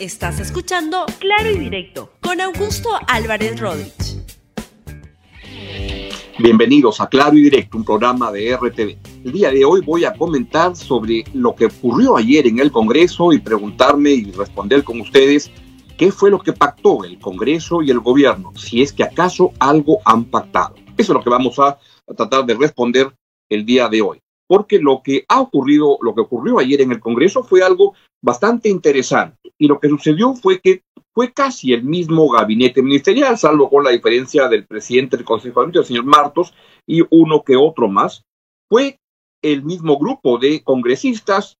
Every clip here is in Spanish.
Estás escuchando Claro y Directo con Augusto Álvarez Rodríguez. Bienvenidos a Claro y Directo, un programa de RTV. El día de hoy voy a comentar sobre lo que ocurrió ayer en el Congreso y preguntarme y responder con ustedes qué fue lo que pactó el Congreso y el gobierno, si es que acaso algo han pactado. Eso es lo que vamos a, tratar de responder el día de hoy porque lo que ha ocurrido, lo que ocurrió ayer en el Congreso fue algo bastante interesante. Y lo que sucedió fue que fue casi el mismo gabinete ministerial, salvo con la diferencia del presidente del Consejo de Ministros, el señor Martos, y uno que otro más. Fue el mismo grupo de congresistas,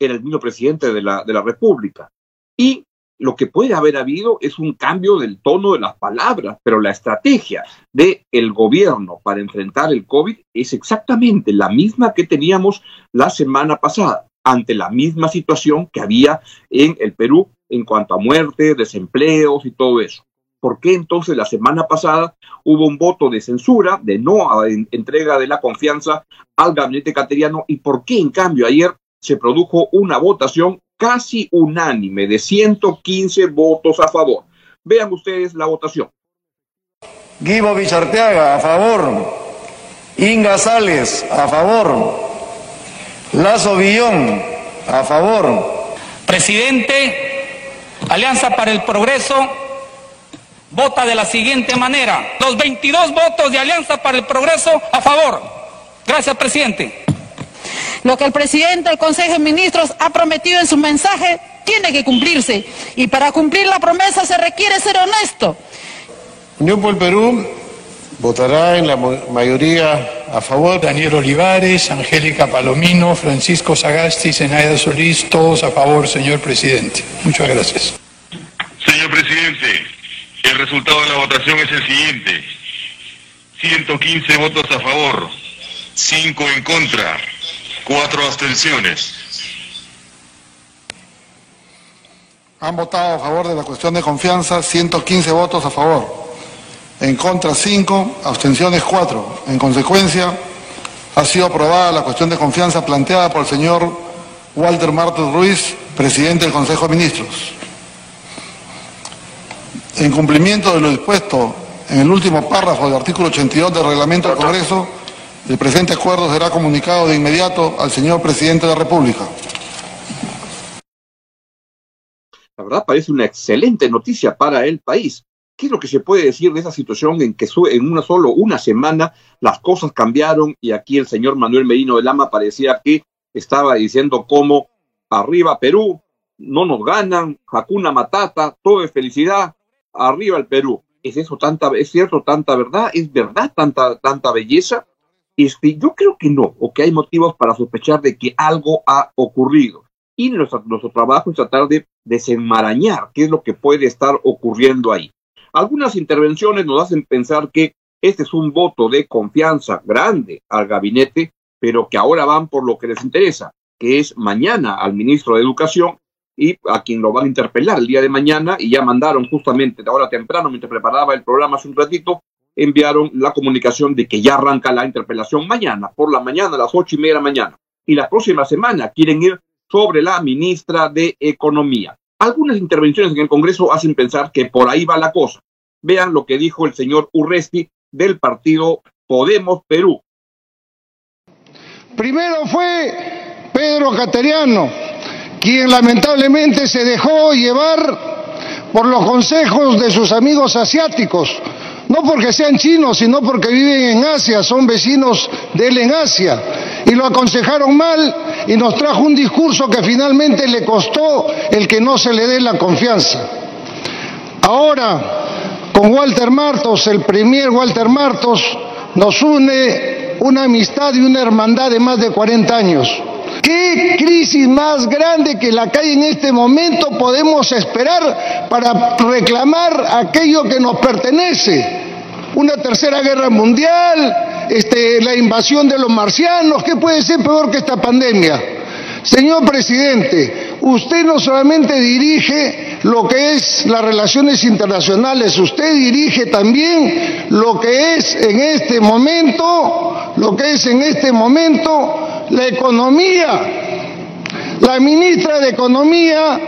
era el mismo presidente de la, de la República. Y lo que puede haber habido es un cambio del tono de las palabras, pero la estrategia del el gobierno para enfrentar el COVID es exactamente la misma que teníamos la semana pasada, ante la misma situación que había en el Perú en cuanto a muerte, desempleos y todo eso. ¿Por qué entonces la semana pasada hubo un voto de censura, de no entrega de la confianza al gabinete cateriano y por qué en cambio ayer se produjo una votación casi unánime de 115 votos a favor. Vean ustedes la votación. Guivo Villarteaga, a favor. Inga Sales, a favor. Lazo Villón, a favor. Presidente, Alianza para el Progreso vota de la siguiente manera. Los 22 votos de Alianza para el Progreso a favor. Gracias, presidente. Lo que el presidente del Consejo de Ministros ha prometido en su mensaje tiene que cumplirse. Y para cumplir la promesa se requiere ser honesto. Unión por el Perú votará en la mayoría a favor. Daniel Olivares, Angélica Palomino, Francisco Sagasti, Zenaida Solís, todos a favor, señor presidente. Muchas gracias. Señor presidente, el resultado de la votación es el siguiente. 115 votos a favor, 5 en contra, Cuatro abstenciones. Han votado a favor de la cuestión de confianza 115 votos a favor. En contra 5, abstenciones 4. En consecuencia, ha sido aprobada la cuestión de confianza planteada por el señor Walter Martos Ruiz, presidente del Consejo de Ministros. En cumplimiento de lo dispuesto en el último párrafo del artículo 82 del reglamento del Congreso, el presente acuerdo será comunicado de inmediato al señor presidente de la República. La verdad parece una excelente noticia para el país. ¿Qué es lo que se puede decir de esa situación en que en una solo una semana las cosas cambiaron y aquí el señor Manuel Medino de Lama parecía que estaba diciendo cómo arriba Perú, no nos ganan, Hakuna Matata, todo es felicidad, arriba el Perú. ¿Es eso tanta, es cierto tanta verdad? ¿Es verdad tanta, tanta belleza? Este, yo creo que no, o que hay motivos para sospechar de que algo ha ocurrido. Y nuestro, nuestro trabajo es tratar de desenmarañar qué es lo que puede estar ocurriendo ahí. Algunas intervenciones nos hacen pensar que este es un voto de confianza grande al gabinete, pero que ahora van por lo que les interesa, que es mañana al ministro de Educación y a quien lo van a interpelar el día de mañana, y ya mandaron justamente de ahora temprano, mientras preparaba el programa hace un ratito, enviaron la comunicación de que ya arranca la interpelación mañana, por la mañana, a las ocho y media de la mañana. Y la próxima semana quieren ir sobre la ministra de Economía. Algunas intervenciones en el Congreso hacen pensar que por ahí va la cosa. Vean lo que dijo el señor Urresti del partido Podemos Perú. Primero fue Pedro Cateriano, quien lamentablemente se dejó llevar por los consejos de sus amigos asiáticos no porque sean chinos, sino porque viven en Asia, son vecinos de él en Asia. Y lo aconsejaron mal y nos trajo un discurso que finalmente le costó el que no se le dé la confianza. Ahora, con Walter Martos, el premier Walter Martos, nos une una amistad y una hermandad de más de 40 años. ¿Qué crisis más grande que la que hay en este momento podemos esperar para reclamar aquello que nos pertenece? Una tercera guerra mundial, este, la invasión de los marcianos, ¿qué puede ser peor que esta pandemia? Señor presidente, usted no solamente dirige lo que es las relaciones internacionales, usted dirige también lo que es en este momento, lo que es en este momento la economía. La ministra de Economía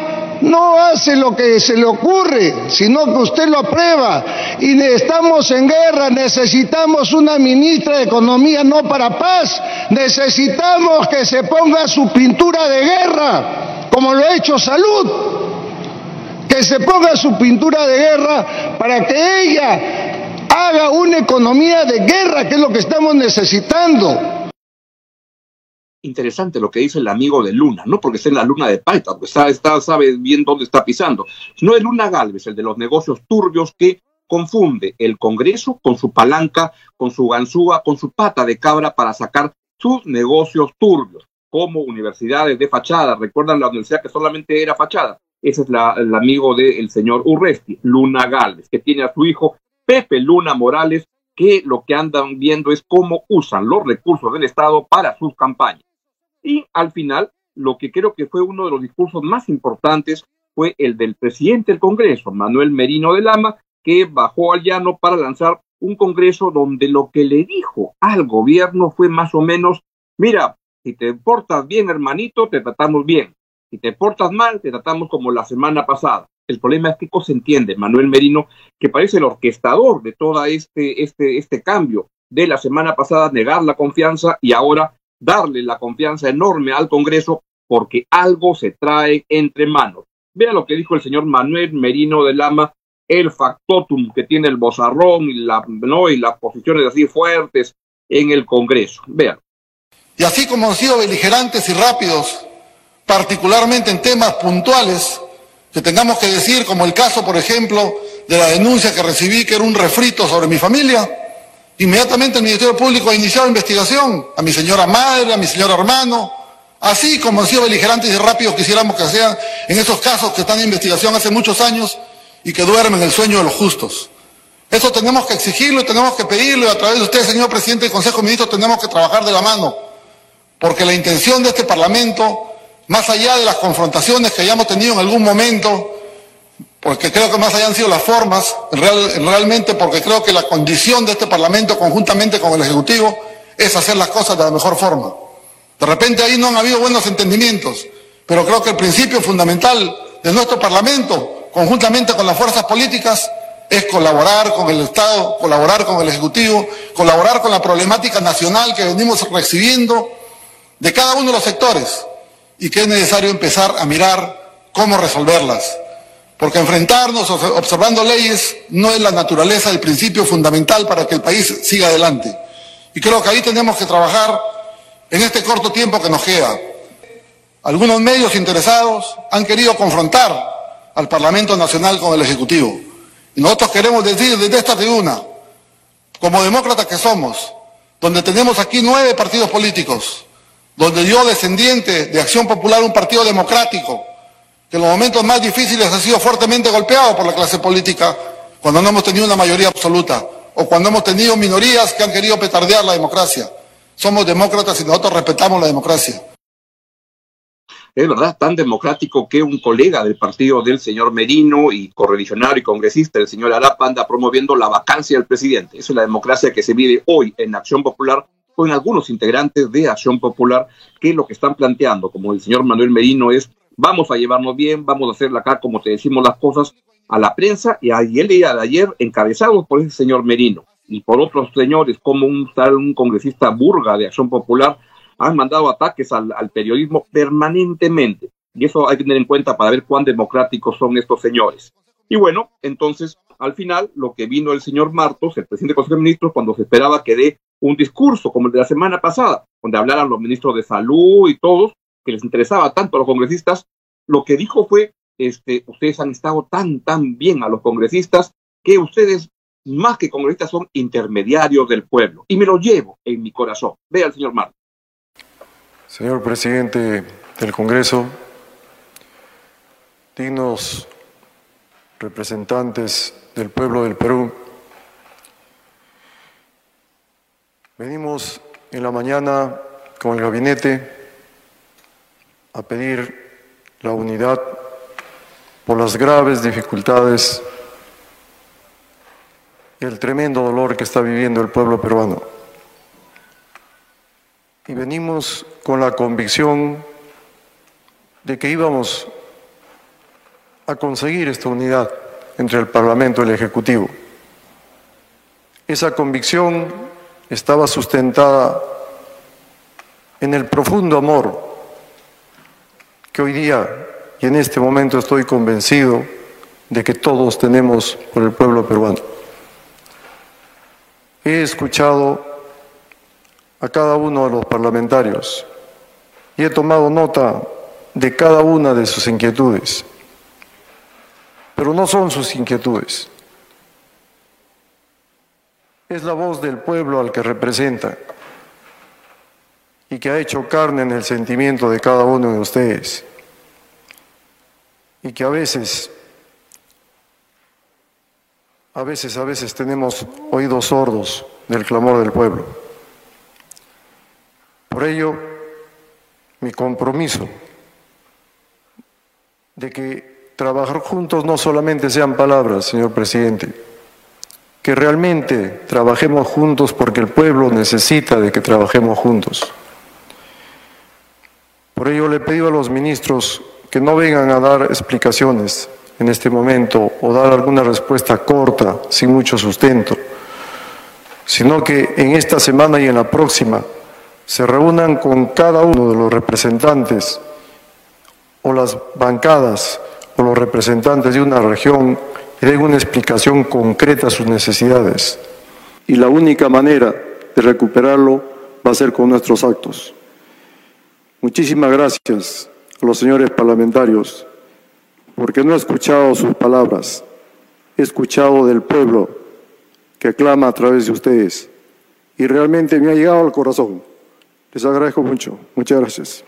no hace lo que se le ocurre, sino que usted lo aprueba. Y estamos en guerra, necesitamos una ministra de Economía no para paz, necesitamos que se ponga su pintura de guerra, como lo ha hecho Salud, que se ponga su pintura de guerra para que ella haga una economía de guerra, que es lo que estamos necesitando interesante lo que dice el amigo de Luna, no porque en la luna de Paita, porque está, está, sabe bien dónde está pisando, sino de Luna Galvez, el de los negocios turbios que confunde el Congreso con su palanca, con su ganzúa, con su pata de cabra para sacar sus negocios turbios, como universidades de fachada. Recuerdan la universidad que solamente era fachada. Ese es la, el amigo del señor Urresti, Luna Galvez, que tiene a su hijo Pepe Luna Morales, que lo que andan viendo es cómo usan los recursos del Estado para sus campañas. Y al final, lo que creo que fue uno de los discursos más importantes fue el del presidente del Congreso, Manuel Merino de Lama, que bajó al llano para lanzar un Congreso donde lo que le dijo al gobierno fue más o menos, mira, si te portas bien, hermanito, te tratamos bien. Si te portas mal, te tratamos como la semana pasada. El problema es que se entiende Manuel Merino, que parece el orquestador de todo este, este, este cambio de la semana pasada, negar la confianza y ahora darle la confianza enorme al Congreso porque algo se trae entre manos. Vea lo que dijo el señor Manuel Merino de Lama, el factotum que tiene el bozarrón y, la, ¿no? las posiciones así fuertes en el Congreso. Vean. Y así como han sido beligerantes y rápidos, particularmente en temas puntuales, que tengamos que decir, como el caso, por ejemplo, de la denuncia que recibí que era un refrito sobre mi familia, Inmediatamente el Ministerio Público ha iniciado investigación a mi señora madre, a mi señor hermano, así como han sido beligerantes y rápidos quisiéramos que sean en esos casos que están en investigación hace muchos años y que duermen el sueño de los justos. Eso tenemos que exigirlo, tenemos que pedirlo y a través de usted, señor presidente del Consejo de Ministros, tenemos que trabajar de la mano, porque la intención de este Parlamento, más allá de las confrontaciones que hayamos tenido en algún momento, porque creo que más allá han sido las formas, realmente porque creo que la condición de este Parlamento conjuntamente con el Ejecutivo es hacer las cosas de la mejor forma. De repente ahí no han habido buenos entendimientos, pero creo que el principio fundamental de nuestro Parlamento, conjuntamente con las fuerzas políticas, es colaborar con el Estado, colaborar con el Ejecutivo, colaborar con la problemática nacional que venimos recibiendo de cada uno de los sectores y que es necesario empezar a mirar cómo resolverlas. Porque enfrentarnos observando leyes no es la naturaleza del principio fundamental para que el país siga adelante. Y creo que ahí tenemos que trabajar en este corto tiempo que nos queda. Algunos medios interesados han querido confrontar al Parlamento Nacional con el Ejecutivo. Y nosotros queremos decir desde esta tribuna, como demócratas que somos, donde tenemos aquí nueve partidos políticos, donde yo, descendiente de Acción Popular, un partido democrático, que en los momentos más difíciles ha sido fuertemente golpeado por la clase política cuando no hemos tenido una mayoría absoluta o cuando hemos tenido minorías que han querido petardear la democracia. Somos demócratas y nosotros respetamos la democracia. Es verdad, tan democrático que un colega del partido del señor Merino y correligionario y congresista, el señor Arapa, anda promoviendo la vacancia del presidente. Esa es la democracia que se vive hoy en Acción Popular con algunos integrantes de Acción Popular que lo que están planteando, como el señor Manuel Merino, es vamos a llevarnos bien, vamos a hacerla acá como te decimos las cosas a la prensa y ayer día de ayer encabezados por ese señor Merino y por otros señores como un tal un congresista burga de Acción Popular han mandado ataques al, al periodismo permanentemente y eso hay que tener en cuenta para ver cuán democráticos son estos señores. Y bueno, entonces al final lo que vino el señor Martos, el presidente del Consejo de Ministros, cuando se esperaba que dé un discurso como el de la semana pasada, donde hablaran los ministros de salud y todos, que les interesaba tanto a los congresistas, lo que dijo fue, este, ustedes han estado tan, tan bien a los congresistas que ustedes, más que congresistas, son intermediarios del pueblo. Y me lo llevo en mi corazón. Vea al señor Marcos. Señor presidente del Congreso, dignos representantes del pueblo del Perú, venimos en la mañana con el gabinete a pedir la unidad por las graves dificultades y el tremendo dolor que está viviendo el pueblo peruano. Y venimos con la convicción de que íbamos a conseguir esta unidad entre el Parlamento y el Ejecutivo. Esa convicción estaba sustentada en el profundo amor que hoy día y en este momento estoy convencido de que todos tenemos por el pueblo peruano. He escuchado a cada uno de los parlamentarios y he tomado nota de cada una de sus inquietudes. Pero no son sus inquietudes. Es la voz del pueblo al que representa y que ha hecho carne en el sentimiento de cada uno de ustedes. Y que a veces, a veces, a veces tenemos oídos sordos del clamor del pueblo. Por ello, mi compromiso de que trabajar juntos no solamente sean palabras, señor presidente, que realmente trabajemos juntos porque el pueblo necesita de que trabajemos juntos. Por ello le pido a los ministros que no vengan a dar explicaciones en este momento o dar alguna respuesta corta, sin mucho sustento, sino que en esta semana y en la próxima se reúnan con cada uno de los representantes o las bancadas o los representantes de una región y den una explicación concreta a sus necesidades. Y la única manera de recuperarlo va a ser con nuestros actos. Muchísimas gracias a los señores parlamentarios, porque no he escuchado sus palabras, he escuchado del pueblo que clama a través de ustedes y realmente me ha llegado al corazón. Les agradezco mucho. Muchas gracias.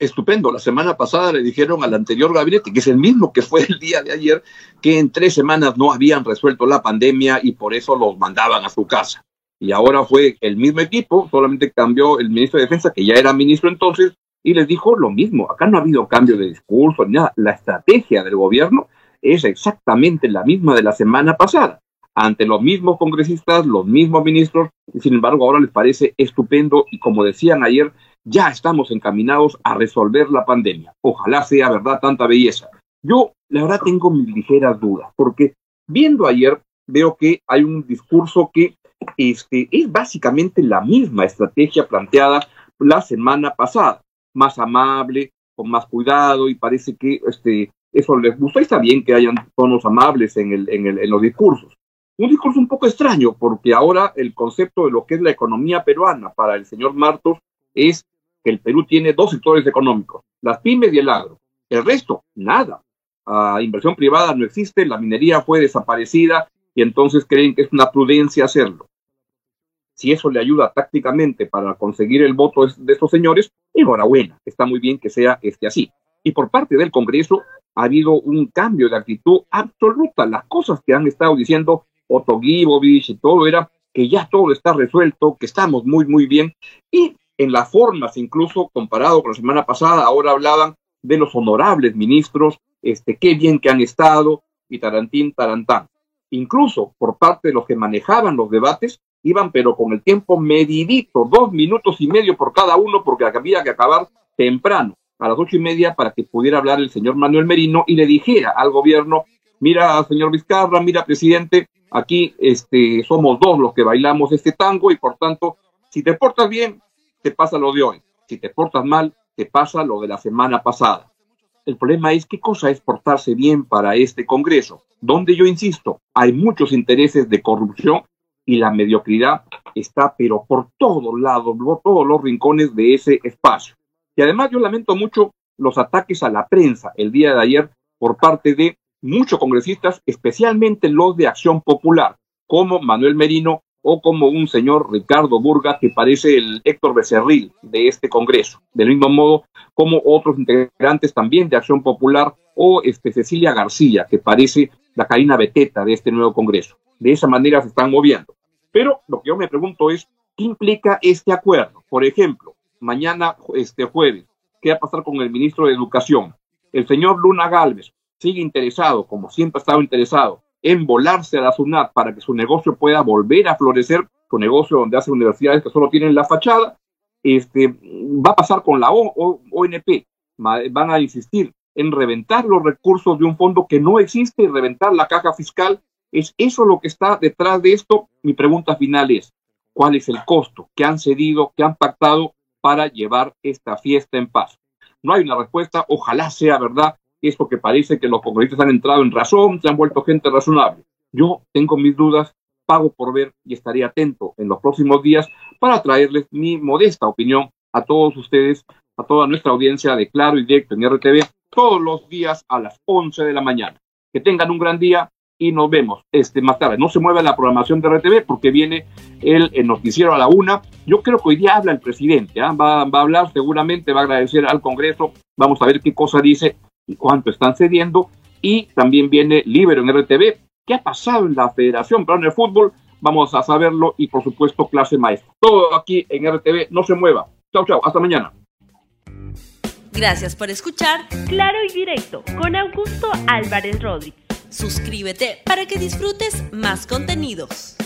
estupendo. La semana pasada le dijeron al anterior gabinete, que es el mismo que fue el día de ayer, que en tres semanas no habían resuelto la pandemia y por eso los mandaban a su casa. Y ahora fue el mismo equipo, solamente cambió el ministro de Defensa, que ya era ministro entonces, y les dijo lo mismo. Acá no ha habido cambio de discurso ni nada. La estrategia del gobierno es exactamente la misma de la semana pasada. Ante los mismos congresistas, los mismos ministros, y sin embargo ahora les parece estupendo y como decían ayer, ya estamos encaminados a resolver la pandemia. Ojalá sea verdad tanta belleza. Yo, la verdad, tengo mis ligeras dudas, porque viendo ayer, veo que hay un discurso que este, es básicamente la misma estrategia planteada la semana pasada, más amable, con más cuidado, y parece que este, eso les gusta. Está bien que hayan tonos amables en, los discursos. Un discurso un poco extraño, porque ahora el concepto de lo que es la economía peruana para el señor Martos es que el Perú tiene dos sectores económicos, las pymes y el agro. El resto, nada. Ah, inversión privada no existe, la minería fue desaparecida y entonces creen que es una prudencia hacerlo. Si eso le ayuda tácticamente para conseguir el voto de estos señores, enhorabuena, está muy bien que sea este así. Y por parte del Congreso ha habido un cambio de actitud absoluta. Las cosas que han estado diciendo Otto Gibovich y todo era que ya todo está resuelto, que estamos muy, muy bien. Y en las formas, incluso comparado con la semana pasada, ahora hablaban de los honorables ministros, este, qué bien que han estado, y tarantín, tarantán. Incluso por parte de los que manejaban los debates, iban pero con el tiempo medidito, dos minutos y medio por cada uno, porque había que acabar temprano, a las ocho y media, para que pudiera hablar el señor Manuel Merino y le dijera al gobierno, mira, señor Vizcarra, mira, presidente, aquí este, somos dos los que bailamos este tango y por tanto, si te portas bien, te pasa lo de hoy. Si te portas mal, te pasa lo de la semana pasada. El problema es qué cosa es portarse bien para este Congreso, donde yo insisto, hay muchos intereses de corrupción y la mediocridad está, pero por todos lados, por todos los rincones de ese espacio. Y además yo lamento mucho los ataques a la prensa el día de ayer por parte de muchos congresistas, especialmente los de Acción Popular, como Manuel Merino o como un señor Ricardo Burga que parece el Héctor Becerril de este Congreso, del mismo modo como otros integrantes también de Acción Popular o este, Cecilia García, que parece la Karina Beteta de este nuevo Congreso. De esa manera se están moviendo. Pero lo que yo me pregunto es, ¿qué implica este acuerdo? Por ejemplo, mañana, este jueves, ¿qué va a pasar con el ministro de Educación? El señor Luna Galvez sigue interesado, como siempre ha estado interesado, en volarse a la SUNAT para que su negocio pueda volver a florecer, su negocio donde hace universidades que solo tienen la fachada, este, va a pasar con la ONP. van a insistir en reventar los recursos de un fondo que no existe y reventar la caja fiscal. ¿Es eso lo que está detrás de esto? Mi pregunta final es, ¿cuál es el costo que han cedido, que han pactado para llevar esta fiesta en paz? No hay una respuesta, ojalá sea verdad esto que parece que los congresistas han entrado en razón, se han vuelto gente razonable. Yo tengo mis dudas, pago por ver y estaré atento en los próximos días para traerles mi modesta opinión a todos ustedes, a toda nuestra audiencia de Claro y Directo en RTV, todos los días a las 11 de la mañana. Que tengan un gran día y nos vemos este más tarde. No se mueva la programación de RTV porque viene el, noticiero a la una. Yo creo que hoy día habla el presidente, ¿ah? va, a hablar seguramente, va a agradecer al Congreso, vamos a ver qué cosa dice y cuánto están cediendo. Y también viene Libero en RTV. ¿Qué ha pasado en la Federación Peruana de Fútbol? Vamos a saberlo y por supuesto clase maestra. Todo aquí en RTV, no se mueva. Chao, chao, hasta mañana. Gracias por escuchar Claro y Directo con Augusto Álvarez Rodríguez. Suscríbete para que disfrutes más contenidos.